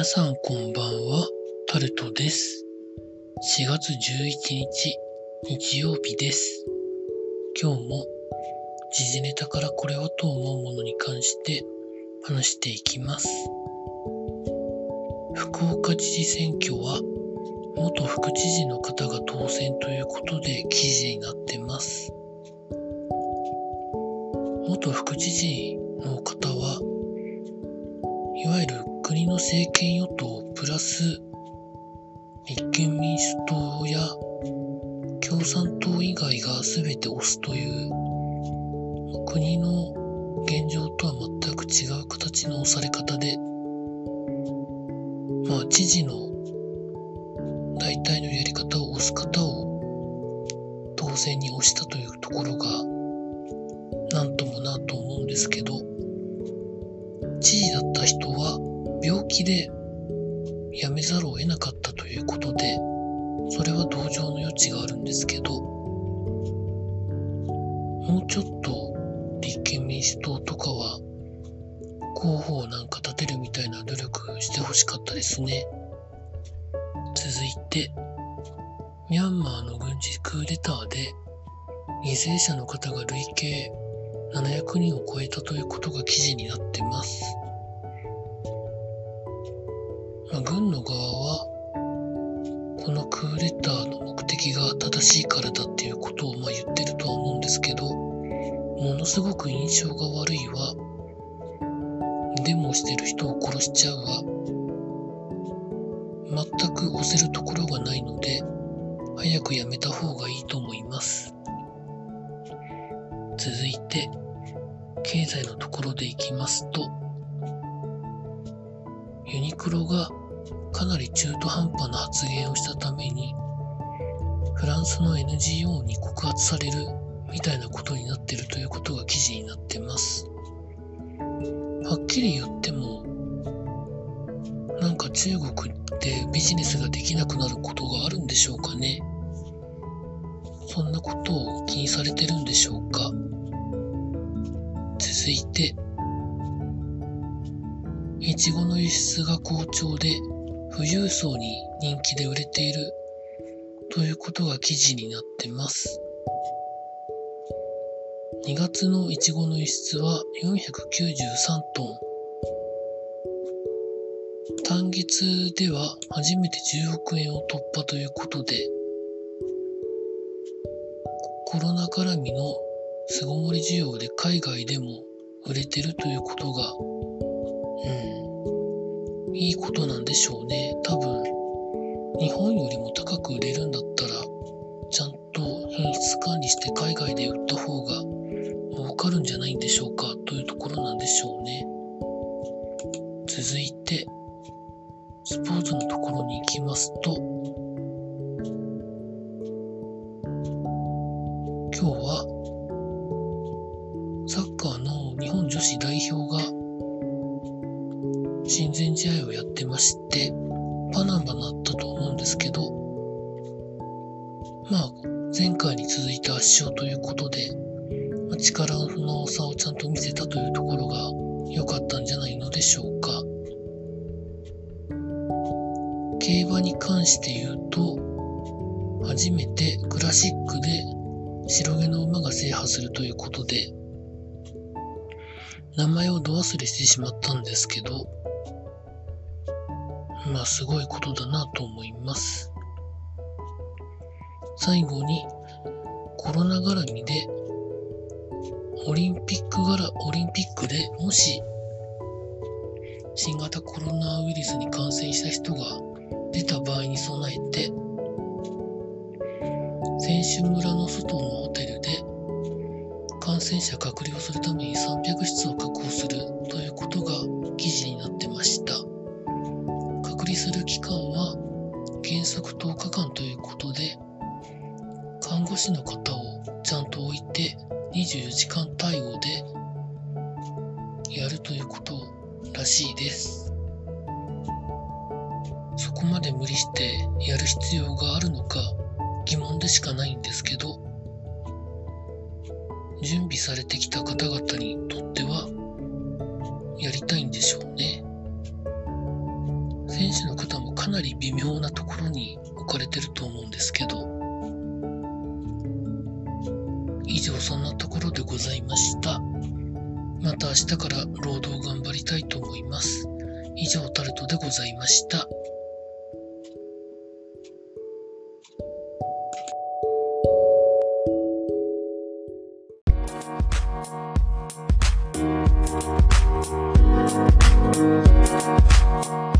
皆さんこんばんは、タルトです。4月11日、日曜日です。今日も時事ネタからこれはと思うものに関して話していきます。福岡知事選挙は元副知事の方が当選ということで記事になってます。元副知事の方はいわゆる国の政権与党プラス立憲民主党や共産党以外が全て押すという国の現状とは全く違う形の押され方でまあ知事の大体のやり方を押す方を当選に押したというところがなんともなと思うんですけど知事だった人は病気で辞めざるを得なかったということでそれは同情の余地があるんですけどもうちょっと立憲民主党とかは候補をなんか立てるみたいな努力してほしかったですね続いてミャンマーの軍事クーデターで犠牲者の方が累計700人を超えたということが記事になってます。軍の側は、このクーデターの目的が正しいからだっていうことをまあ言ってるとは思うんですけど、ものすごく印象が悪いわ。デモをしてる人を殺しちゃうわ。全く押せるところがないので、早くやめた方がいいと思います。続いて、経済のところでいきますと、ユニクロがかなり中途半端な発言をしたために、フランスの NGO に告発されるみたいなことになってるということが記事になってます。はっきり言っても、なんか中国でビジネスができなくなることがあるんでしょうかね。そんなことを気にされてるんでしょうか。続いて、いちごの輸出が好調で富裕層に人気で売れているということが記事になってます。2月のいちごの輸出は493トン。単月では初めて10億円を突破ということで、コロナ絡みの巣ごもり需要で海外でも売れてるということが、うん、いいことなんでしょうね。多分、日本よりも高く売れるんだったら、ちゃんと品質管理して海外で売った方が儲かるんじゃないんでしょうかというところなんでしょうね。続いて、スポーツのところに行きますと、今日はサッカーの日本女子代表が親善試合をやってまして、パナマだったと思うんですけど、まあ、前回に続いて圧勝ということで、ま力の差をちゃんと見せたというところが良かったんじゃないのでしょうか。競馬に関して言うと、初めてクラシックで白毛の馬が制覇するということで、名前をど忘れしてしまったんですけど、まあすごいことだなと思います。最後に、コロナ絡みで、オリンピック柄、オリンピックでもし、新型コロナウイルスに感染した人が出た場合に備えて、選手村の外のホテルで感染者隔離をするために300室を確保するということが隔離する期間は原則10日間ということで、看護師の方をちゃんと置いて24時間対応でやるということらしいです。そこまで無理してやる必要があるのか疑問でしかないんですけど、準備されてきた方々にとってはやりたいんでしょうね。選手の方もかなり微妙なところに置かれてると思うんですけど以上そんなところでございましたまた明日から労働頑張りたいと思います以上タルトでございましたうん。